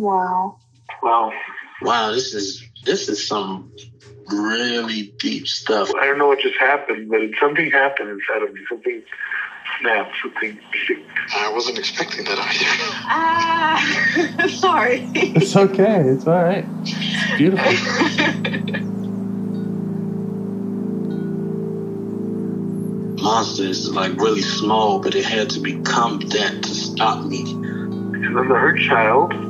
Wow. Wow. Wow, this is this is some really deep stuff. I don't know what just happened, but something happened inside of me. Something snapped. Something. I wasn't expecting that either. Ah, sorry. It's okay. It's all right. It's beautiful. Monsters is like really small, but it had to become that to stop me. Because I'm the hurt child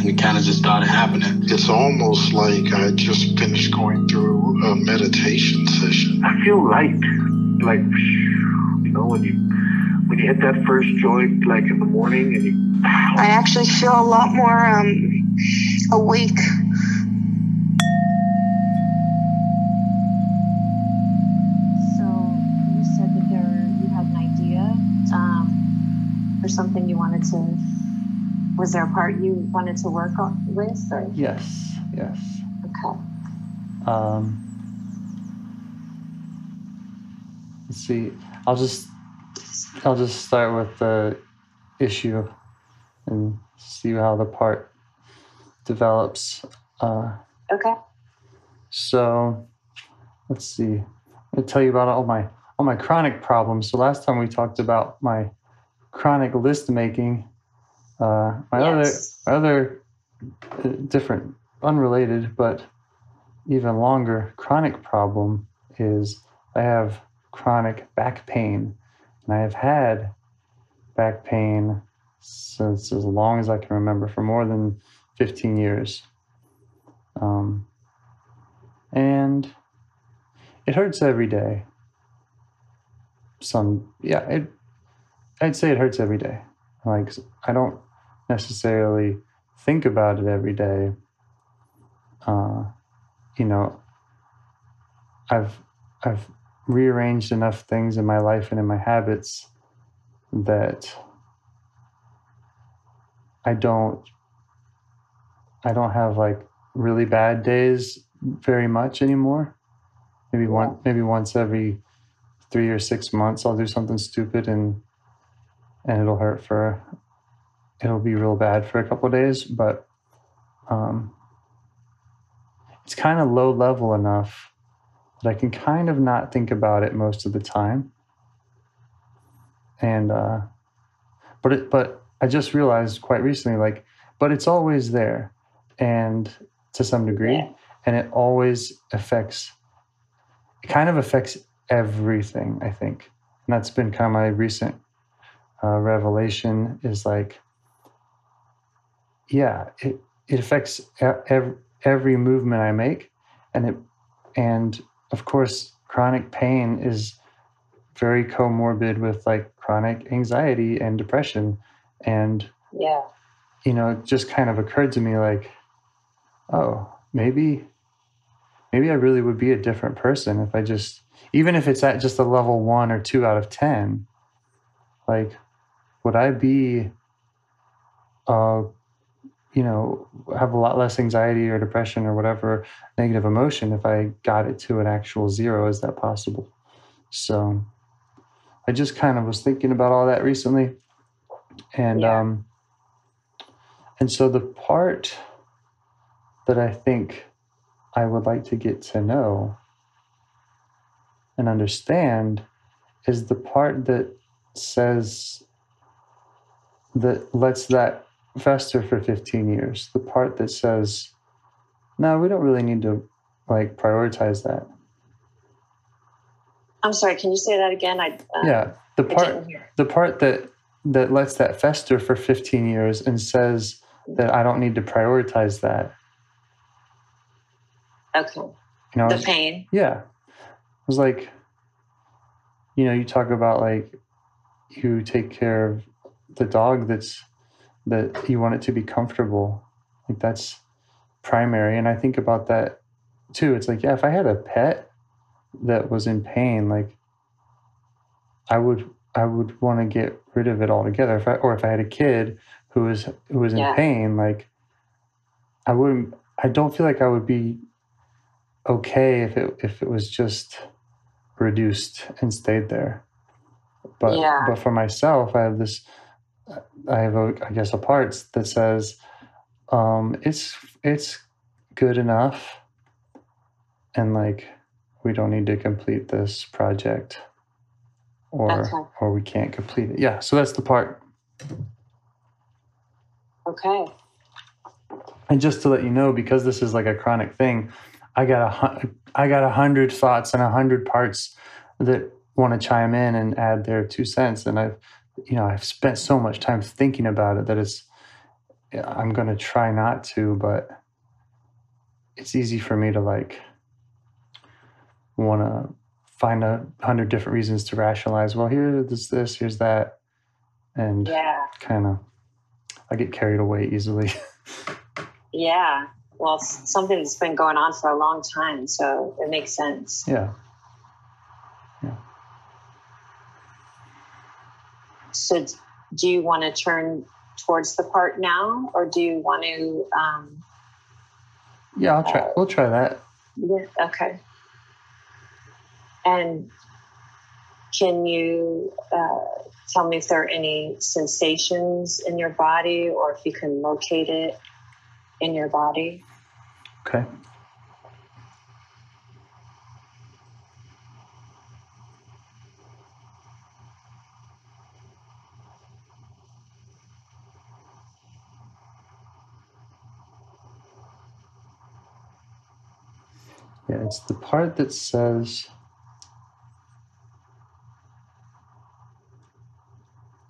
and it kind of just started happening. It's almost like I just finished going through a meditation session. I feel light. Like, you know, when you when you hit that first joint, like in the morning, and you I actually feel a lot more um awake. So you said that there you had an idea um, or something you wanted to. Was there a part you wanted to work on with? Or? yes. Yes. Okay. Um, let's see. I'll just I'll just start with the issue and see how the part develops. Uh, Okay. so let's see. I'll tell you about all my all my chronic problems. So last time we talked about my chronic list making. Uh, my Yes. other other uh, different, unrelated, but even longer chronic problem is I have chronic back pain, and I have had back pain since as long as I can remember, for more than 15 years. Um, and it hurts every day. Some, yeah, it, I'd say it hurts every day. Like, I don't necessarily think about it every day. Uh, you know, I've, I've rearranged enough things in my life and in my habits that I don't I don't have like really bad days very much anymore. Maybe one maybe once every three or six months I'll do something stupid and and it'll hurt for it'll be real bad for a couple of days, but um it's kind of low level enough that I can kind of not think about it most of the time. And uh but it but I just realized quite recently like but it's always there and to some degree and it always affects it kind of affects everything i think and that's been kind of my recent uh, revelation is like yeah it, it affects every, every movement i make and it and of course chronic pain is very comorbid with like chronic anxiety and depression and Yeah. you know, it just kind of occurred to me like, oh, maybe, maybe I really would be a different person if I just, even if it's at just a level one or two out of 10, like, would I be, uh, you know, have a lot less anxiety or depression or whatever negative emotion if I got it to an actual zero? Is that possible? So I just kind of was thinking about all that recently. And, Yeah. um, and so the part that I think I would like to get to know and understand is the part that says that lets that fester for 15 years. The part that says, no, we don't really need to like prioritize that. I'm sorry. Can you say that again? I uh, Yeah. The part the part that that lets that fester for 15 years and says that I don't need to prioritize that. Okay. You know, The pain. Yeah. It was like, you know, you talk about like you take care of the dog that's that you want it to be comfortable. Like that's primary. And I think about that too. It's like, yeah, if I had a pet that was in pain, like I would I would want to get rid of it altogether. If I or if I had a kid who was who was in Yeah. pain, like I wouldn't I don't feel like I would be okay if it if it was just reduced and stayed there. But Yeah. but for myself, I have this. I have a I guess a parts that says um, it's it's good enough, and like we don't need to complete this project, or or we can't complete it. Yeah, so that's the part. Okay. And just to let you know, because this is like a chronic thing, I got a I got a hundred thoughts and a hundred parts that want to chime in and add their two cents. And I've, you know, I've spent so much time thinking about it that it's, I'm going to try not to, but it's easy for me to like want to find a hundred different reasons to rationalize. Well, here's this, here's that, and Yeah. kind of, I get carried away easily. Yeah. Well, something that's been going on for a long time, so it makes sense. yeah. So, do you want to turn towards the part now, or do you want to? Um, Yeah, I'll try. We'll try that. yeah, okay. And can you uh, tell me if there are any sensations in your body, or if you can locate it in your body? Okay. It's the part that says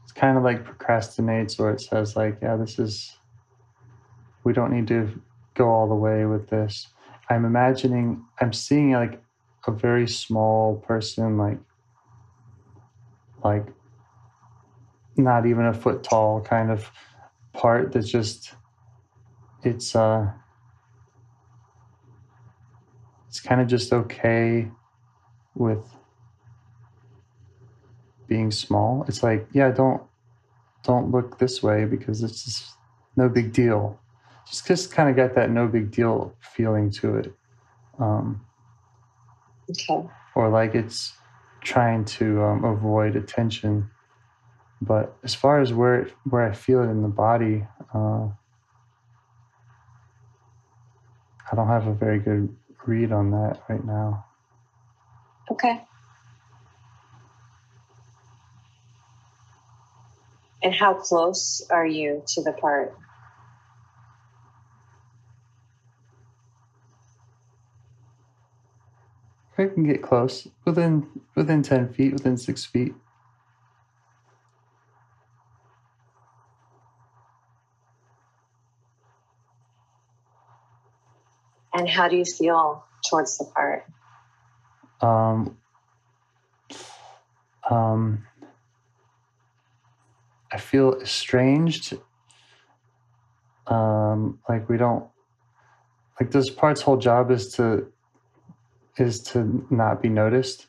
it's kind of like procrastinates, or it says like, yeah, this is we don't need to go all the way with this. I'm imagining, I'm seeing like a very small person, like, like not even a foot tall kind of part that's just, it's, uh, it's kind of just okay with being small. It's like, yeah, don't, don't look this way because it's just no big deal just just kind of got that no big deal feeling to it um, Okay. or like it's trying to um, avoid attention but as far as where it, where i feel it in the body uh, i don't have a very good read on that right now Okay. And how close are you to the part? i can get close within within 10 feet within six feet And how do you feel towards the part? um, um, I feel estranged. Um, like we don't like this part's whole job is to is to not be noticed.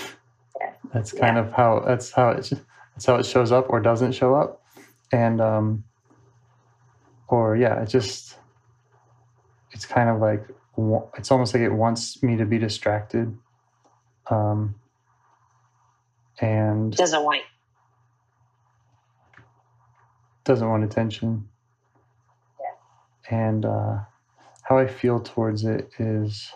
that's kind of how that's how it that's how it shows up or doesn't show up, and um, or yeah, it just it's kind of like it's almost like it wants me to be distracted um and Doesn't want doesn't want attention Yeah. and uh how I feel towards it is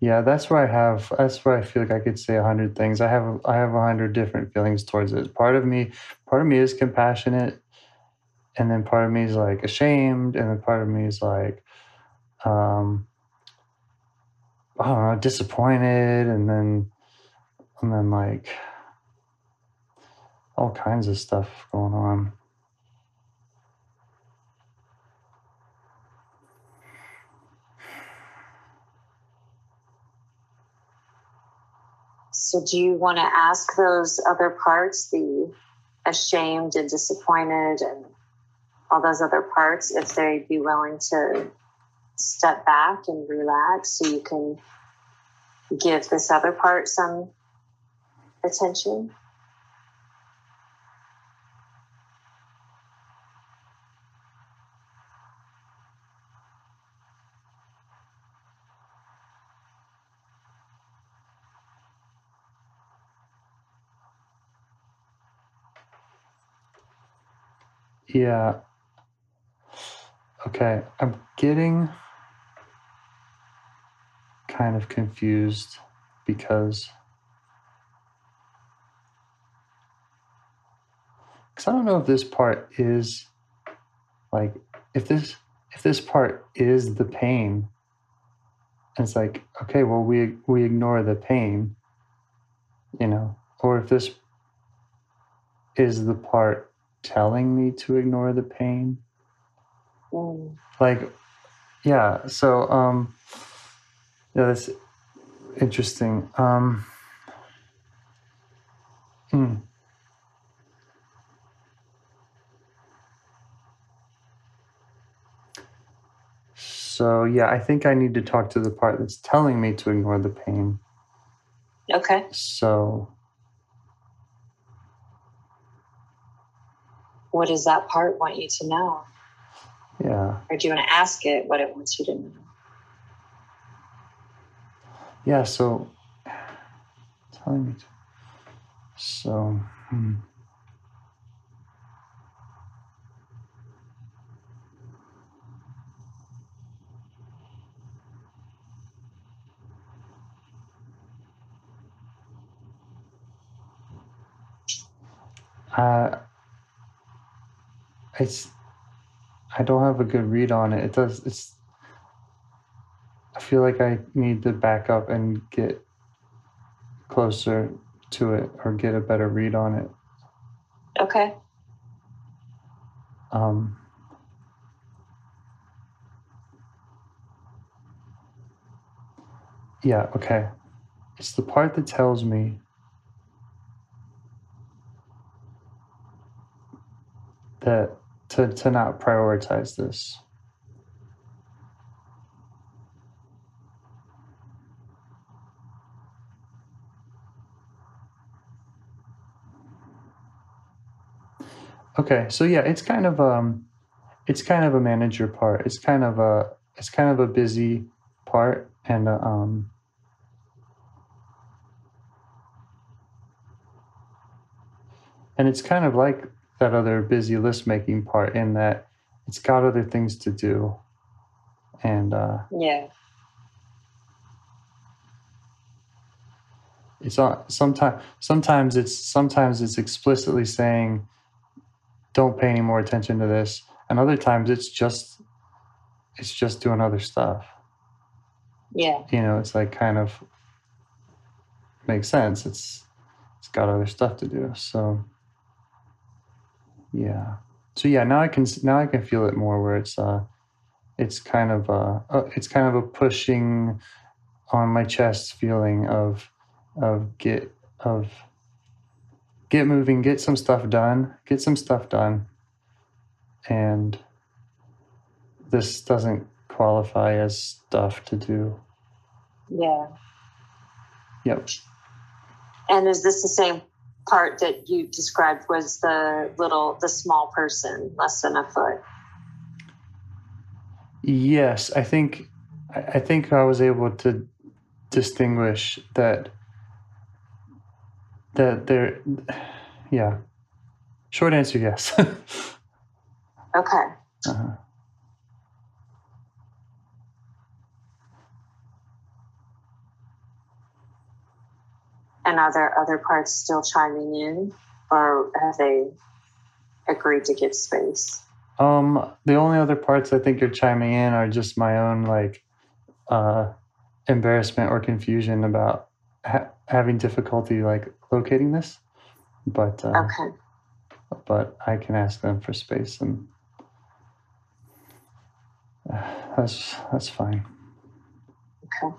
yeah, that's where I have that's where I feel like I could say a hundred things. I have I have a hundred different feelings towards it. Part of me part of me is compassionate and then part of me is like ashamed and then part of me is like um I don't know, disappointed and then and then like all kinds of stuff going on. So, do you want to ask those other parts, the ashamed and disappointed and all those other parts, if they'd be willing to step back and relax so you can give this other part some attention? Yeah. Okay, I'm getting kind of confused because because I don't know if this part is like if this if this part is the pain. And it's like okay, well we we ignore the pain, you know, or if this is the part telling me to ignore the pain. Like yeah so um yeah that's interesting um hmm. so yeah i think i need to talk to the part that's telling me to ignore the pain Okay. so What does that part want you to know? Yeah Or do you want to ask it what it wants you to know? yeah so telling me to so hmm. Uh, it's I don't have a good read on it. It does it's I feel like I need to back up and get closer to it or get a better read on it. Okay. Um, yeah, okay. It's the part that tells me that to, to not prioritize this. Okay, so yeah, it's kind of um it's kind of a manager part. It's kind of a it's kind of a busy part and uh, um and it's kind of like that other busy list making part in that it's got other things to do. And uh Yeah. it's sometimes sometimes it's sometimes it's explicitly saying don't pay any more attention to this. And other times it's just it's just doing other stuff. Yeah. you know it's like kind of makes sense. It's it's got other stuff to do so yeah. So yeah now i can now i can feel it more where it's uh it's kind of uh uh, it's kind of a pushing on my chest feeling of of get of get moving get some stuff done get some stuff done. And this doesn't qualify as stuff to do. Yeah. yep. And is this the same part that you described was the little, the small person, less than a foot? Yes, I think I think I was able to distinguish that that there yeah. Short answer yes. Okay. Uh-huh. And are there other parts still chiming in, or have they agreed to give space? Um, the only other parts I think you're chiming in are just my own like uh, embarrassment or confusion about ha- having difficulty like locating this. But uh, Okay. but I can ask them for space, and uh, that's that's fine. Okay.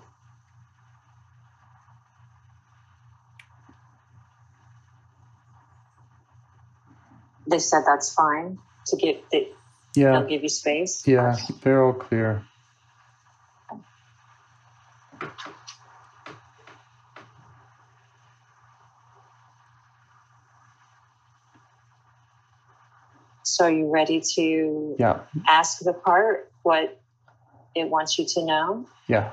They said that's fine to give. They, Yeah, They'll give you space. yeah, they're all clear. So are you ready to Yeah, ask the part what it wants you to know? yeah.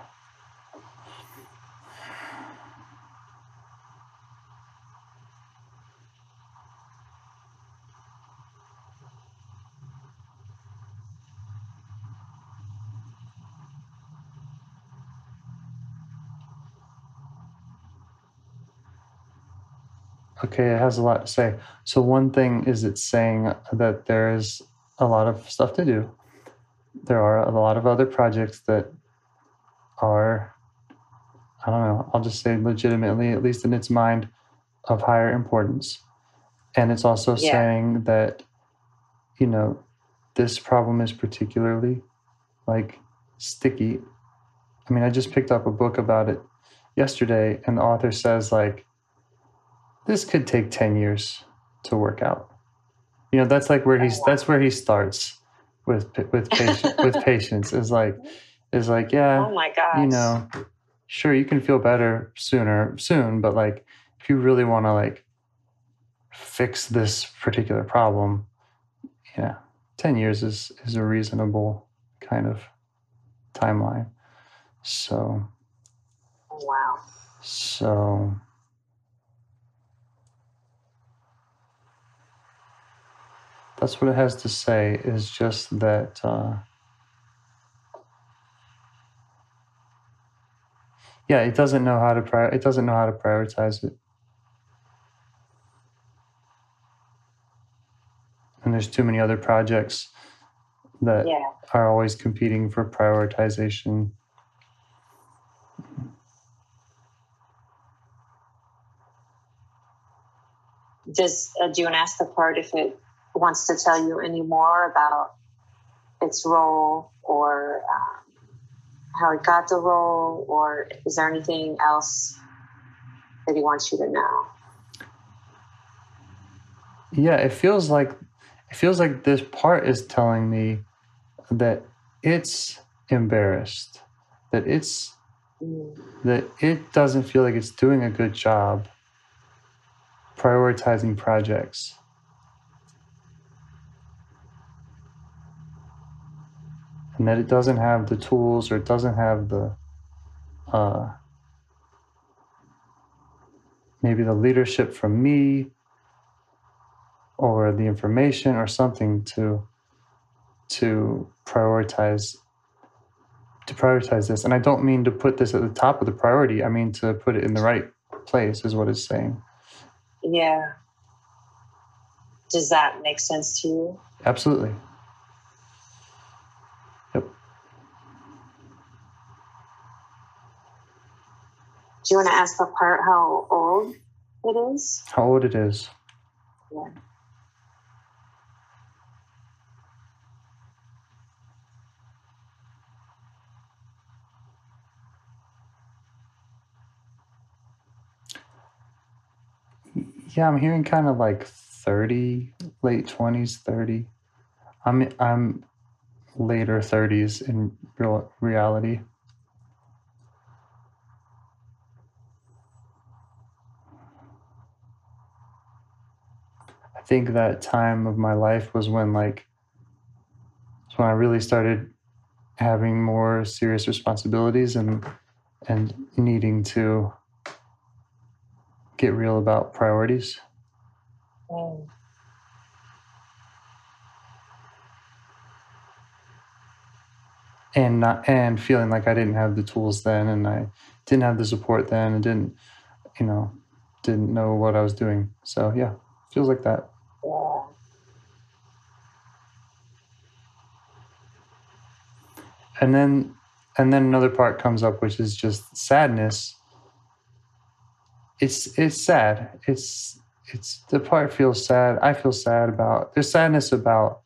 Okay, it has a lot to say. So one thing is it's saying that there is a lot of stuff to do. There are a lot of other projects that are, I don't know, I'll just say legitimately, at least in its mind, of higher importance. And it's also Yeah. saying that, you know, this problem is particularly like sticky. I mean, I just picked up a book about it yesterday, and the author says, like, this could take 10 years to work out. You know, that's like where he's, that's where he starts with, with, patient, with patience is like, is like, yeah, Oh my god. you know, sure you can feel better sooner soon, but like if you really want to like fix this particular problem, yeah, 10 years is is a reasonable kind of timeline. So oh, Wow. so that's what it has to say is just that uh, yeah it doesn't know how to prior- it doesn't know how to prioritize it and there's too many other projects that Yeah. are always competing for prioritization Does uh, do you want to ask the part if it wants to tell you any more about its role or um, how it got the role, or is there anything else that he wants you to know? yeah it feels like it feels like this part is telling me that it's embarrassed that it's Mm. that it doesn't feel like it's doing a good job prioritizing projects and that it doesn't have the tools or it doesn't have the uh, maybe the leadership from me or the information or something to to prioritize to prioritize this and i don't mean to put this at the top of the priority i mean to put it in the right place is what it's saying Yeah. Does that make sense to you? absolutely Do you want to ask the part how old it is? how old it is Yeah. yeah i'm hearing kind of like 30 late 20s 30 i'm i'm later 30s in real reality think that time of my life was when like was when i really started having more serious responsibilities and and needing to get real about priorities Mm. and not and feeling like I didn't have the tools then and I didn't have the support then and didn't you know didn't know what I was doing. So yeah, feels like that. And then and then another part comes up which is just sadness. It's it's sad. It's it's the part feels sad. I feel sad about there's sadness about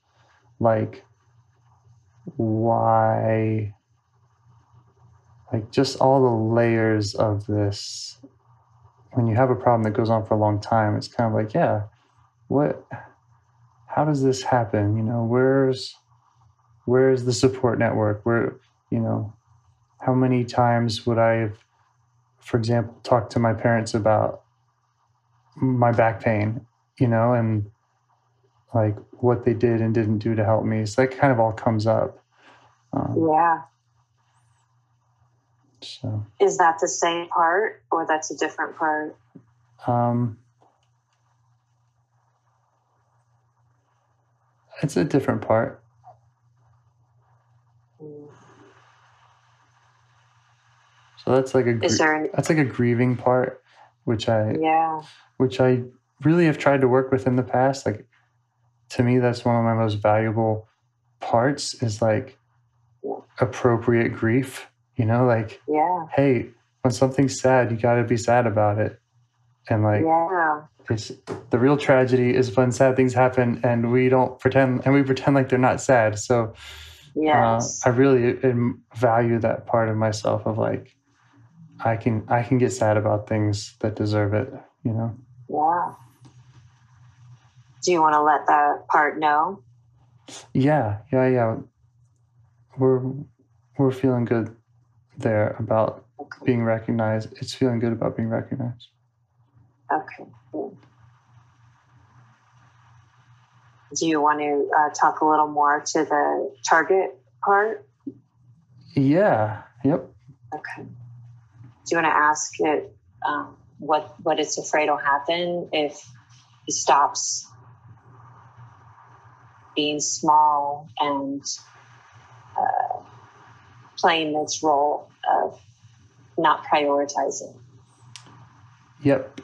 like why like just all the layers of this when you have a problem that goes on for a long time it's kind of like yeah what how does this happen? You know where's where's the support network? Where you know how many times would i have for example talked to my parents about my back pain you know and like what they did and didn't do to help me? So that kind of all comes up. Um, Yeah. so. Is that the same part or that's a different part? Um, it's a different part. So that's like a gr- any, that's like a grieving part, which I yeah. which I really have tried to work with in the past. Like to me, that's one of my most valuable parts is like appropriate grief. You know, like Yeah. hey, when something's sad, you got to be sad about it, and like yeah. It's the real tragedy is when sad things happen and we don't pretend and we pretend like they're not sad so Yes. uh, i really um, value that part of myself of like i can i can get sad about things that deserve it you know yeah. Do you want to let that part know? yeah yeah yeah we're we're feeling good there about Okay. being recognized it's feeling good about being recognized Okay. cool. Do you want to uh, talk a little more to the target part? yeah yep Okay. Do you want to ask it um, what what it's afraid will happen if he stops being small and uh, playing this role of not prioritizing yep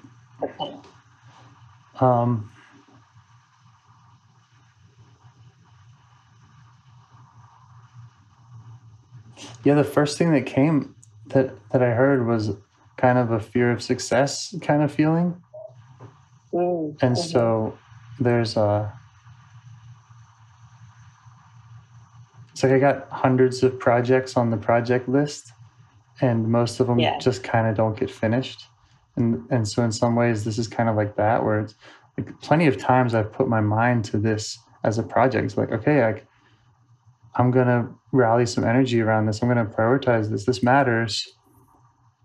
um yeah the first thing that came that that i heard was kind of a fear of success kind of feeling Mm, and mhm. so there's a it's like i got hundreds of projects on the project list and most of them Yeah. just kind of don't get finished and and so in some ways this is kind of like that where it's like plenty of times i've put my mind to this as a project. It's like okay I, i'm gonna rally some energy around this. I'm gonna prioritize this. This matters.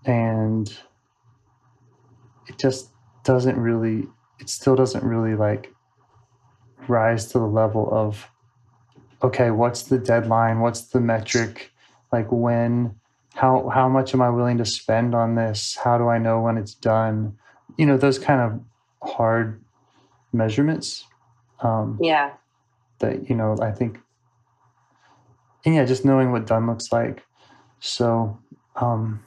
And it just doesn't really it still doesn't really like rise to the level of okay what's the deadline? What's the metric? Like when how how much am i willing to spend on this? How do i know when it's done? You know those kind of hard measurements um, yeah, that you know i think and yeah just knowing what done looks like. So um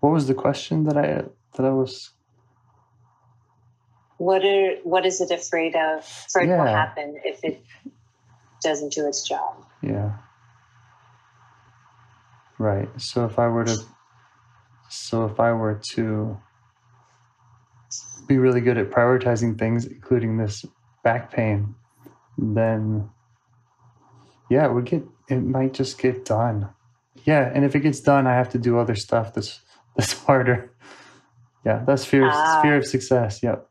what was the question that i that i was what are what is it afraid of? Afraid will Yeah. happen if it doesn't do its job. yeah right so if i were to so if i were to be really good at prioritizing things including this back pain then yeah it would get it might just get done yeah and if it gets done i have to do other stuff that's that's harder yeah that's fear Ah. fear of success yep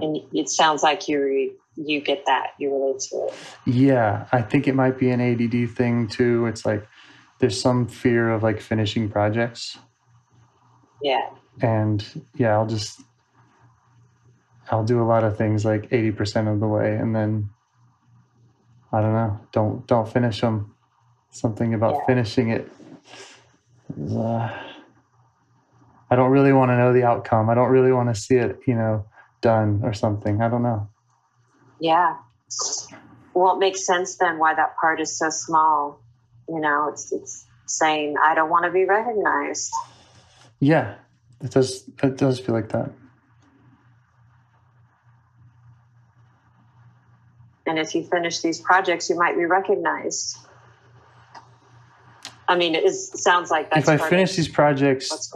And it sounds like you you get that. You relate to it. Yeah, I think it might be an ADD thing too. It's like there's some fear of like finishing projects, Yeah. and yeah, I'll just I'll do a lot of things like 80% of the way, and then I don't know, don't don't finish them. Something about Yeah. finishing it. is, uh, I don't really want to know the outcome. I don't really want to see it, you know, done or something. I don't know. Yeah. Well, it makes sense then why that part is so small. You know, it's it's saying I don't want to be recognized. Yeah, it does. It does feel like that. And if you finish these projects, you might be recognized. I mean, it is, sounds like that's if I finish these projects,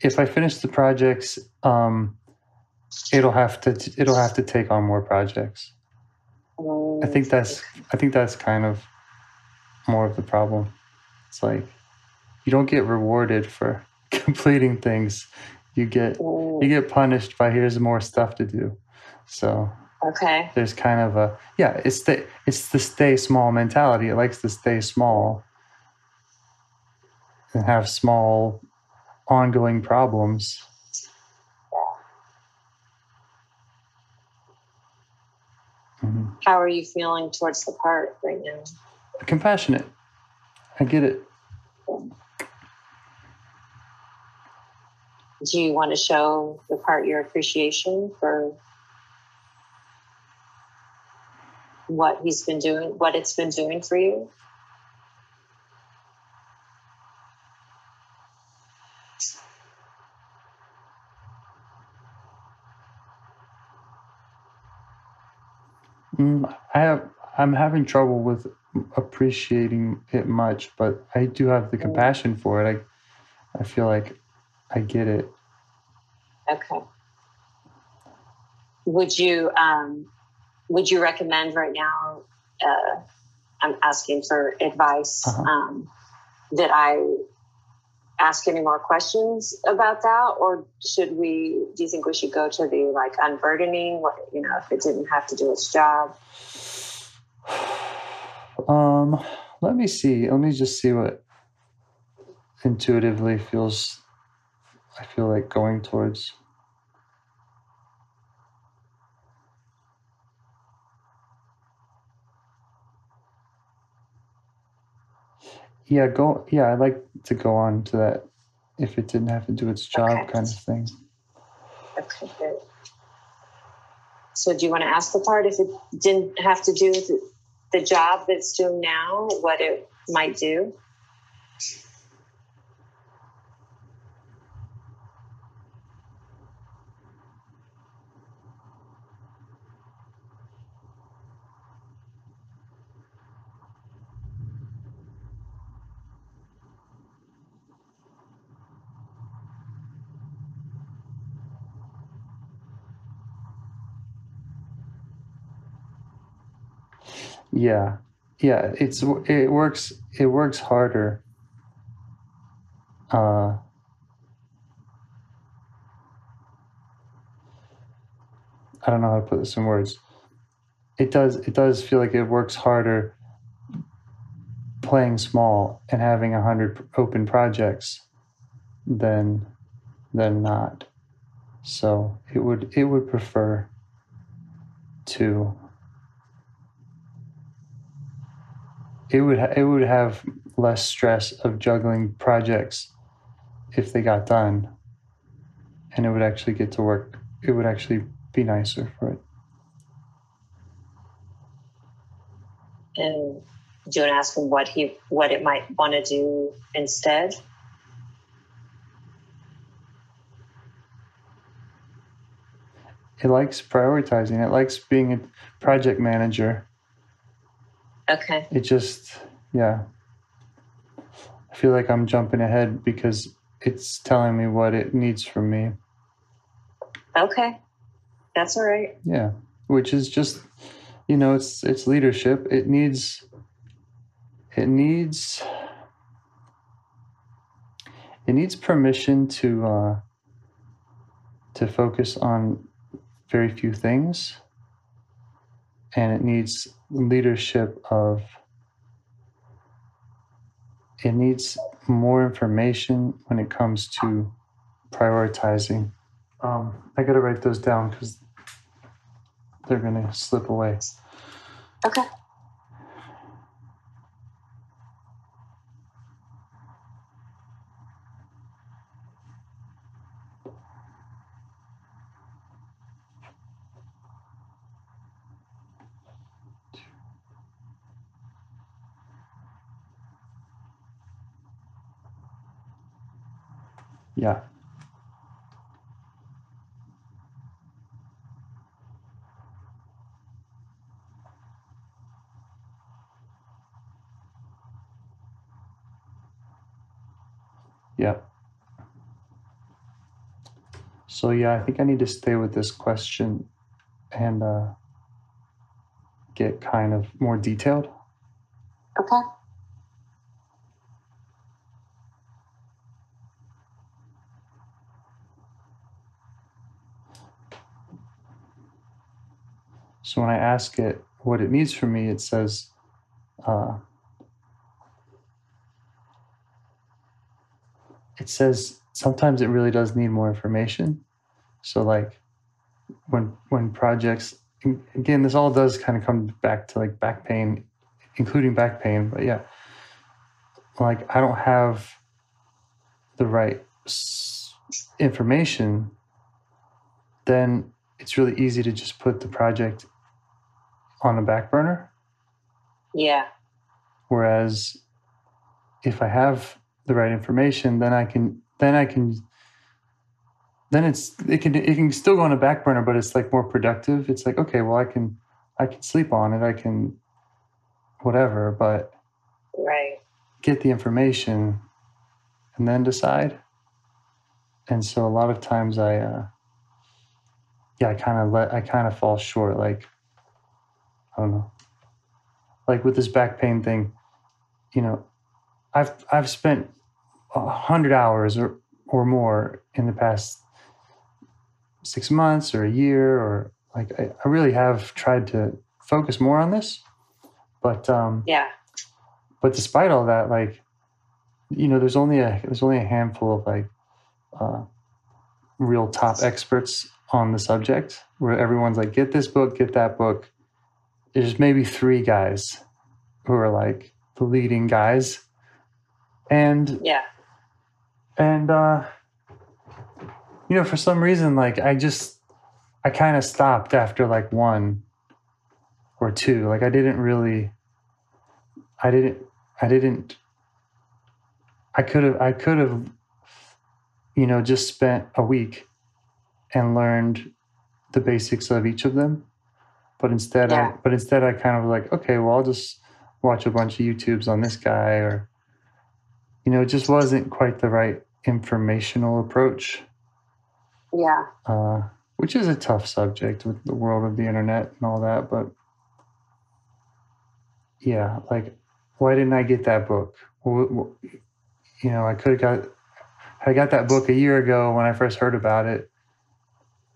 if I finish the projects, um, it'll have to it'll have to take on more projects. I think that's I think that's kind of more of the problem. It's like you don't get rewarded for completing things. You get Mm, you get punished by here's more stuff to do. So okay. there's kind of a yeah, it's the it's the stay small mentality. It likes to stay small and have small ongoing problems. Mhm. How are you feeling towards the part right now? Compassionate. I get it. Do you want to show the part your appreciation for what he's been doing, what it's been doing for you? Mm, I have I'm having trouble with appreciating it much, but I do have the compassion for it. I I feel like I get it. Okay. Would you um, would you recommend right now? Uh, I'm asking for advice. Uh-huh. Um, that I ask any more questions about that, or should we? Do you think we should go to the like unburdening? What you know, if it didn't have to do its job. Um, let me see. Let me just see what intuitively feels. I feel like going towards. Yeah, go. Yeah, I'd like to go on to that. If it didn't have to do its job, Okay. kind of thing. Okay, good. So, do you want to ask the part if it didn't have to do with the job that it's doing now, what it might do? Yeah, yeah. It's it works. It works harder. Uh, I don't know how to put this in words. It does. It does feel like it works harder playing small and having a hundred open projects than than not. So it would it would prefer to it would ha- it would have less stress of juggling projects if they got done. And it would actually get to work. It would actually be nicer for it. And do you want to ask him what he what it might want to do instead? it likes prioritizing. It likes being a project manager Okay. it just yeah i feel like i'm jumping ahead because it's telling me what it needs from me Okay. That's all right. yeah which is just you know it's it's leadership it needs it needs it needs permission to uh to focus on very few things and it needs leadership of it needs more information when it comes to prioritizing um, i gotta write those down because they're gonna slip away Okay. Yeah. Yeah. So yeah, I think I need to stay with this question and uh, get kind of more detailed. Okay. So when I ask it what it needs from me, it says, uh, it says sometimes it really does need more information. So like when when projects again, this all does kind of come back to like back pain, including back pain. But yeah, like I don't have the right information, then it's really easy to just put the project on a back burner. Yeah. Whereas if I have the right information, then I can then I can then it's it can it can still go on a back burner, but it's like more productive. It's like okay, well I can I can sleep on it, I can whatever, but Right. get the information and then decide. And so a lot of times I uh yeah, I kind of let I kind of fall short like I don't know. Like with this back pain thing, you know, I've I've spent a hundred hours or or more in the past six months or a year or like I, I really have tried to focus more on this. But um Yeah. but despite all that, like you know, there's only a there's only a handful of like uh, real top experts on the subject where everyone's like, get this book, get that book. There's maybe three guys who are like the leading guys, and Yeah. and uh, you know, for some reason, like I just I kind of stopped after like one or two. Like I didn't really, I didn't, I didn't. I could have, I could have, you know, just spent a week and learned the basics of each of them. But instead, Yeah. I, but instead, I kind of like, okay, well, I'll just watch a bunch of YouTubes on this guy, or, you know, it just wasn't quite the right informational approach Yeah. uh, which is a tough subject with the world of the internet and all that. But yeah, like, why didn't I get that book? Well, well, you know, I could have got, I got that book a year ago when I first heard about it,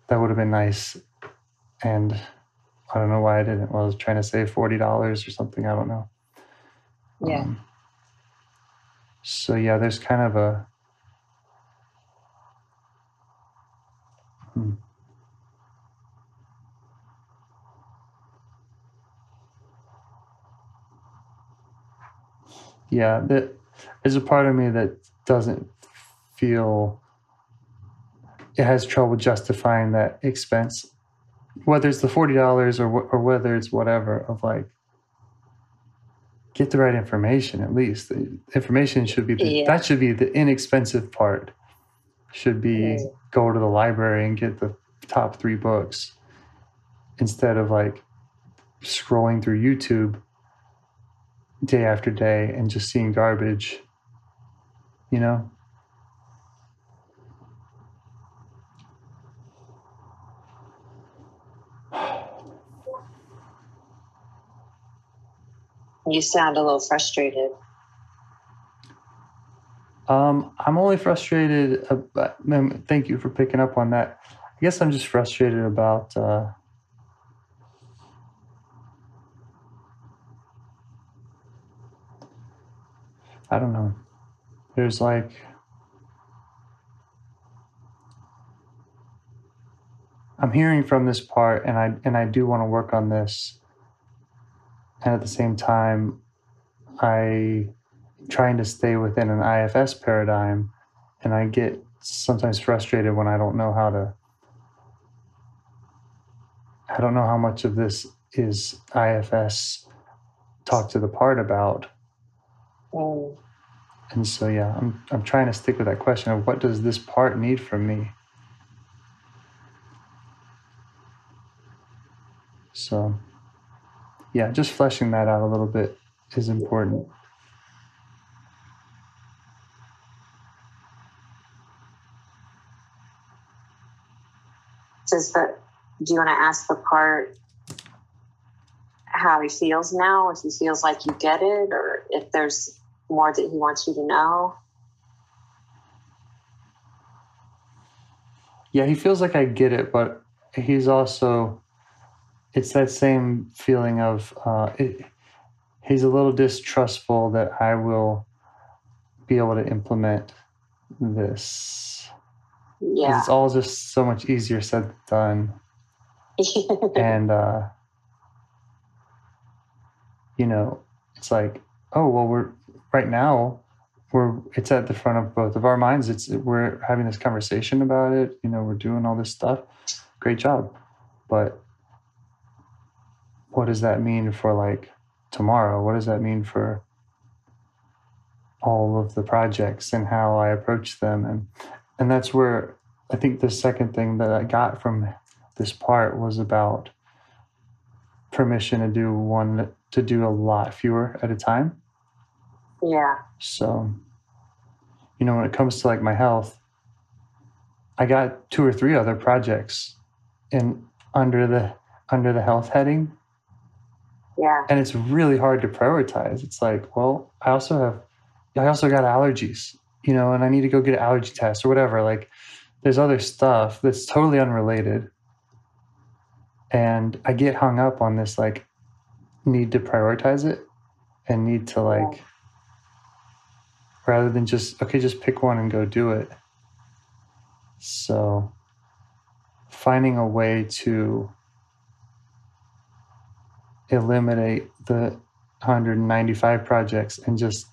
that would have been nice. And I don't know why I didn't. Well, I was trying to save forty dollars or something. I don't know. Yeah. Um, so yeah, there's kind of a hmm. yeah, that there's a part of me that doesn't feel it has trouble justifying that expense, whether it's the forty dollars or or whether it's whatever of like get the right information at least. The information should be the, Yeah. that should be the inexpensive part. Should be go to the library and get the top three books instead of like scrolling through YouTube day after day and just seeing garbage. You know? You sound a little frustrated. Um, I'm only frustrated. About, thank you for picking up on that. I guess I'm just frustrated about. Uh, I don't know. There's like. I'm hearing from this part, and I and I do want to work on this. And at the same time, I trying to stay within an IFS paradigm, and I get sometimes frustrated when I don't know how to. I don't know how much of this is IFS talk to the part about, Mm. And so yeah, I'm I'm trying to stick with that question of what does this part need from me? So yeah, just fleshing that out a little bit is important. Does the do you want to ask the part how he feels now, if he feels like you get it, or if there's more that he wants you to know? Yeah, he feels like I get it, but he's also it's that same feeling of uh, it, he's a little distrustful that I will be able to implement this. Yeah. It's all just so much easier said than done. and uh you know it's like oh well we're right now we're it's at the front of both of our minds it's we're having this conversation about it you know we're doing all this stuff great job but what does that mean for like tomorrow? What does that mean for all of the projects and how i approach them? And and that's where i think the second thing that i got from this part was about permission to do one to do a lot fewer at a time. Yeah. so you know when it comes to like my health i got two or three other projects in under the under the health heading Yeah. and it's really hard to prioritize. It's like well i also have i also got allergies you know and i need to go get an allergy test or whatever. Like there's other stuff that's totally unrelated. And i get hung up on this like need to prioritize it and need to like rather than just okay just pick one and go do it. So finding a way to eliminate the 195 projects and just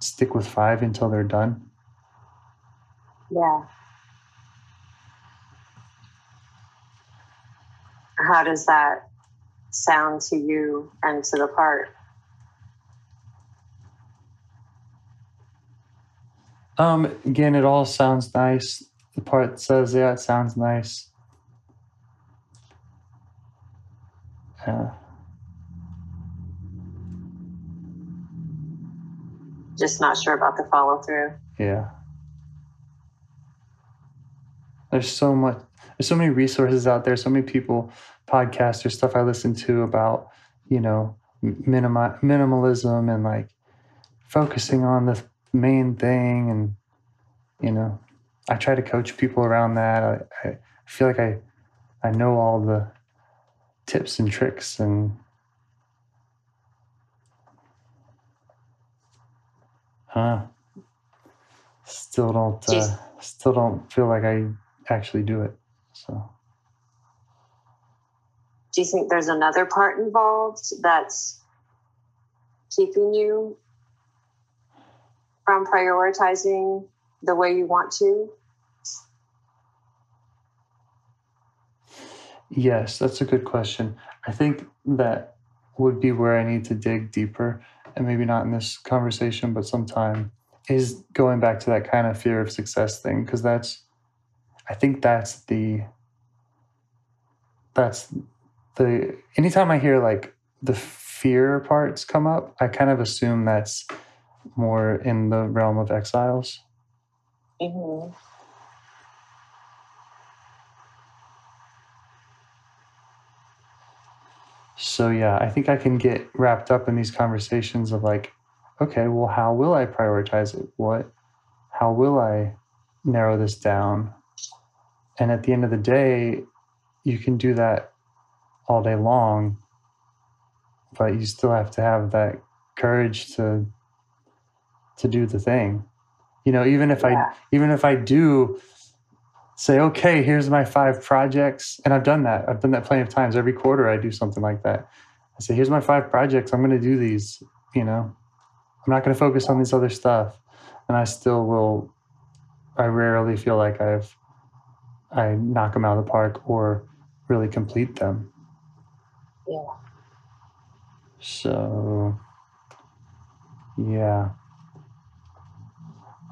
stick with five until they're done Yeah. How does that sound to you and to the part? um again it all sounds nice the part says yeah it sounds nice yeah Just not sure about the follow through. Yeah. There's so much there's so many resources out there, so many people, podcasts or stuff I listen to about, you know, minimi- minimalism and like focusing on the main thing and you know, I try to coach people around that. I, I feel like I I know all the tips and tricks and huh still don't uh, still don't feel like I actually do it. So Do you think there's another part involved that's keeping you from prioritizing the way you want to? yes, that's a good question. I think that would be where I need to dig deeper, and maybe not in this conversation, but sometime is going back to that kind of fear of success thing because that's I think that's the that's the anytime I hear like the fear parts come up, I kind of assume that's more in the realm of exiles. Mm-hmm. So yeah, I think I can get wrapped up in these conversations of like, okay, well, how will I prioritize it? What, how will I narrow this down? And at the end of the day, you can do that all day long, but you still have to have that courage to to do the thing. You know, even if Yeah. I even if I do say, okay, here's my five projects. And I've done that. I've done that plenty of times. Every quarter I do something like that. I say, here's my five projects. I'm going to do these, you know, I'm not going to focus on this other stuff. And I still will, I rarely feel like I've, I knock them out of the park or really complete them. Yeah. So, yeah.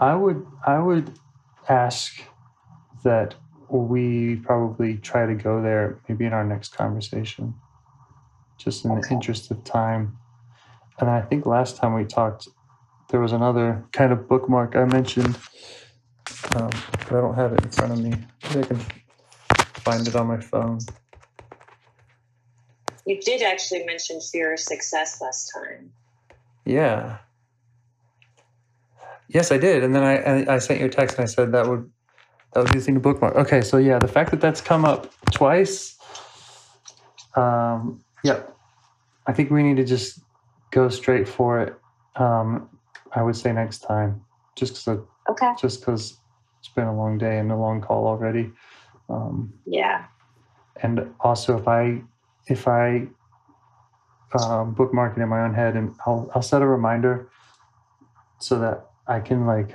I would I would ask that we probably try to go there maybe in our next conversation, just in the interest of time. And I think last time we talked, there was another kind of bookmark I mentioned, um, but I don't have it in front of me. Maybe I can find it on my phone. You did actually mention fear of success last time. Yeah. Yes, I did, and then I, I sent you a text and I said that would that would be the bookmark. Okay, so yeah, the fact that that's come up twice, um, yep, I think we need to just go straight for it. Um, I would say next time, just because Okay. just because it's been a long day and a long call already. Um, Yeah. and also if I if I um, bookmark it in my own head and I'll I'll set a reminder so that I can like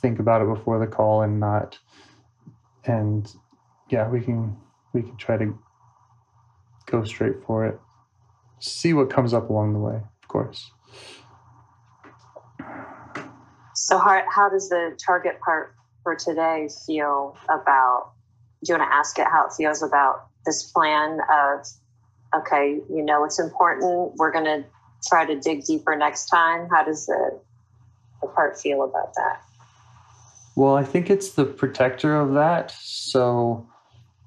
think about it before the call and not and yeah we can we can try to go straight for it see what comes up along the way of course So how, how does the target part for today feel about, do you want to ask it how it feels about this plan of, okay, you know, it's important. We're going to try to dig deeper next time. How does the, the part feel about that? Well I think it's the protector of that so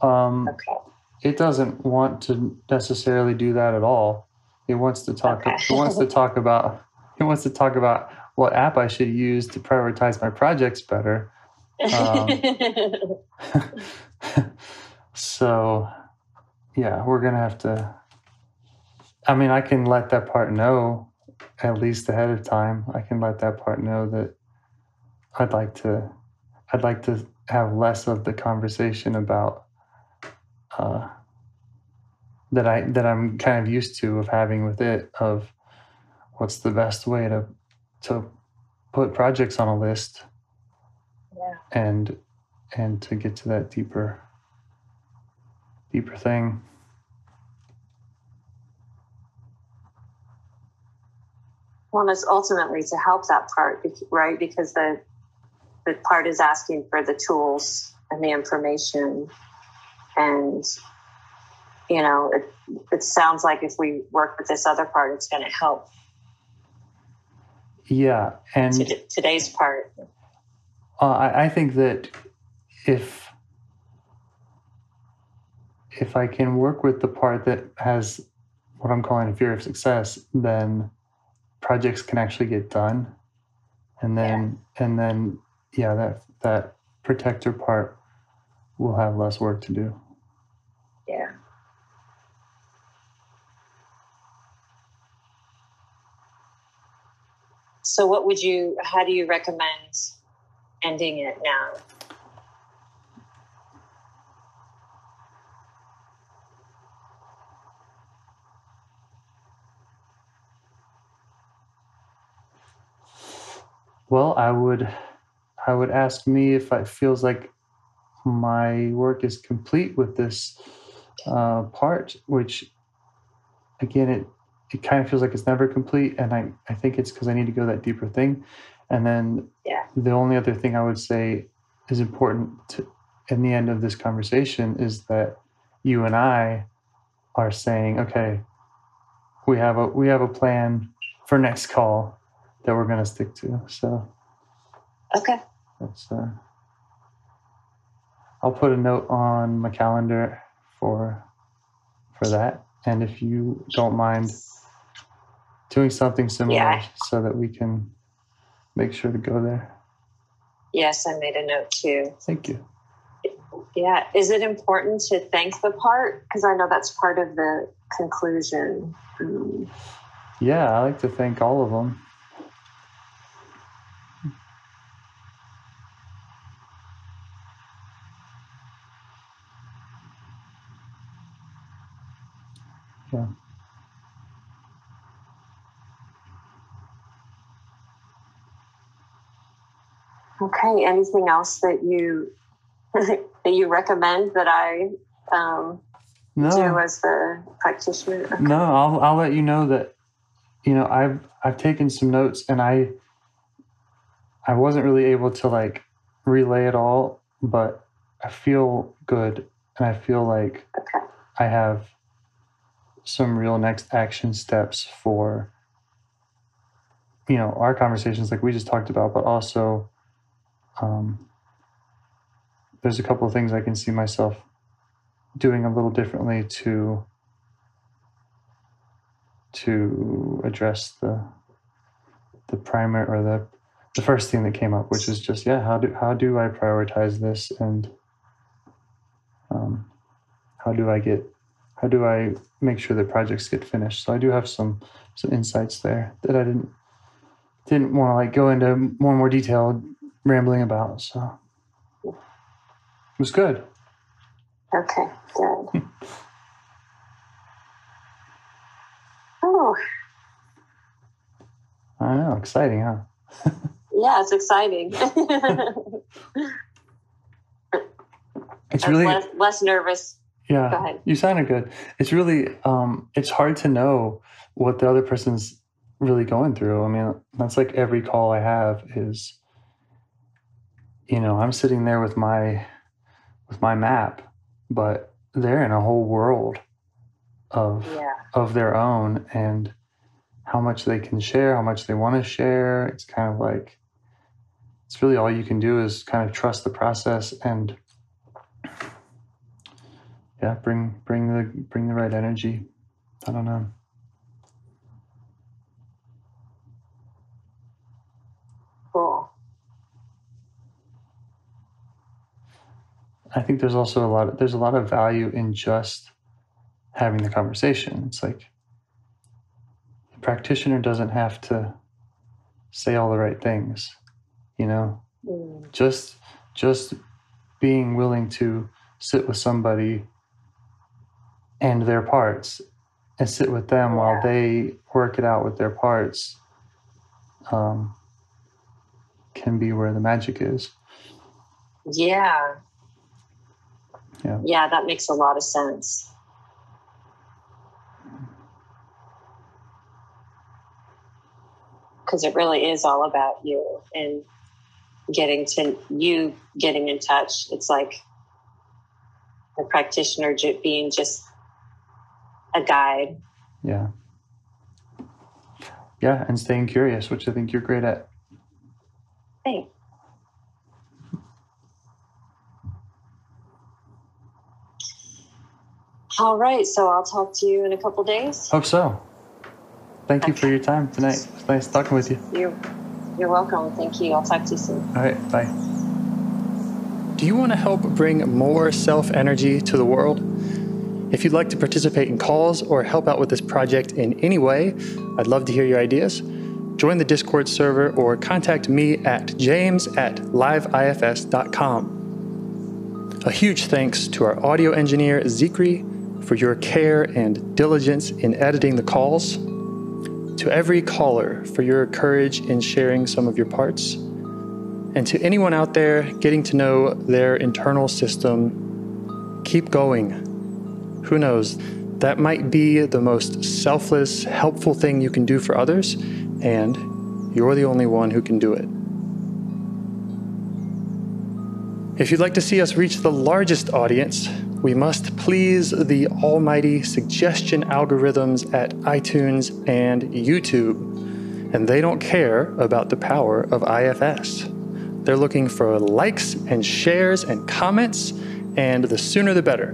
um Okay. it doesn't want to necessarily do that at all. It wants to talk. Okay. It wants to talk about. It wants to talk about what app I should use to prioritize my projects better. Um, so, yeah, we're gonna have to. I mean, I can let that part know at least ahead of time. I can let that part know that I'd like to. I'd like to have less of the conversation about uh, that I that I'm kind of used to of having with it of what's the best way to to put projects on a list yeah. and and to get to that deeper deeper thing. Well, it's ultimately to help that part, right? Because the the part is asking for the tools and the information, and you know, it it sounds like if we work with this other part, it's going to help. Yeah, and to today's part. uh, I, I think that if if I can work with the part that has what I'm calling a fear of success, then projects can actually get done, and then and then yeah, that that protector part will have less work to do. Yeah. So, what would you? How do you recommend ending it now? Well, I would I would ask me if it feels like my work is complete with this uh, part, which again it it kind of feels like it's never complete, and I I think it's because I need to go that deeper thing, and then Yeah. the only other thing I would say is important to in the end of this conversation is that you and I are saying, okay, we have a we have a plan for next call that we're going to stick to. So Okay. That's uh, I'll put a note on my calendar for for that, and if you don't mind doing something similar, Yeah. so that we can make sure to go there. Yes, I made a note too. Thank you. Yeah. Is it important to thank the part? Because I know that's part of the conclusion. Um, Yeah, I like to thank all of them. Okay. Anything else that you that you recommend that I um, No. do as the practitioner? Okay. No, I'll I'll let you know that you know I've I've taken some notes and I I wasn't really able to like relay it all, but I feel good and I feel like Okay. I have some real next action steps for you know our conversations like we just talked about but also um, there's a couple of things i can see myself doing a little differently to to address the the primary or the the first thing that came up which is just yeah how do how do i prioritize this? And um, how do i get how do I make sure the projects get finished? So I do have some some insights there that I didn't didn't want to like go into more and more detail rambling about. So it was good. Okay, good. oh, I know, exciting, huh? yeah, it's exciting. It's really less, less nervous. Yeah. Go ahead. You sounded good. It's really um it's hard to know what the other person's really going through. I mean, that's like every call I have is you know, I'm sitting there with my with my map, but they're in a whole world of Yeah. of their own and how much they can share, how much they want to share. It's kind of like it's really all you can do is kind of trust the process and yeah, bring bring the bring the right energy. I don't know. Cool. I think there's also a lot of, there's a lot of value in just having the conversation. It's like the practitioner doesn't have to say all the right things, you know. Mm, Just just being willing to sit with somebody and their parts and sit with them while they work it out with their parts um, can be where the magic is. Yeah. Yeah. Yeah, that makes a lot of sense. Because it really is all about you and getting to you getting in touch. It's like the practitioner being just a guide. Yeah. Yeah, and staying curious, which I think you're great at. Thanks. All right, so I'll talk to you in a couple days. Hope so. Thank you for your time tonight. It was nice talking with you. You're, you're welcome. Thank you. I'll talk to you soon. All right, bye. Do you want to help bring more self energy to the world? If you'd like to participate in calls or help out with this project in any way, I'd love to hear your ideas. Join the Discord server or contact me at james at liveifs.com. A huge thanks to our audio engineer, Zikri, for your care and diligence in editing the calls. To every caller for your courage in sharing some of your parts. And to anyone out there getting to know their internal system, keep going. Who knows? That might be the most selfless, helpful thing you can do for others, and you're the only one who can do it. If you'd like to see us reach the largest audience, we must please the almighty suggestion algorithms at iTunes and YouTube. And they don't care about the power of IFS. They're looking for likes and shares and comments, and the sooner the better.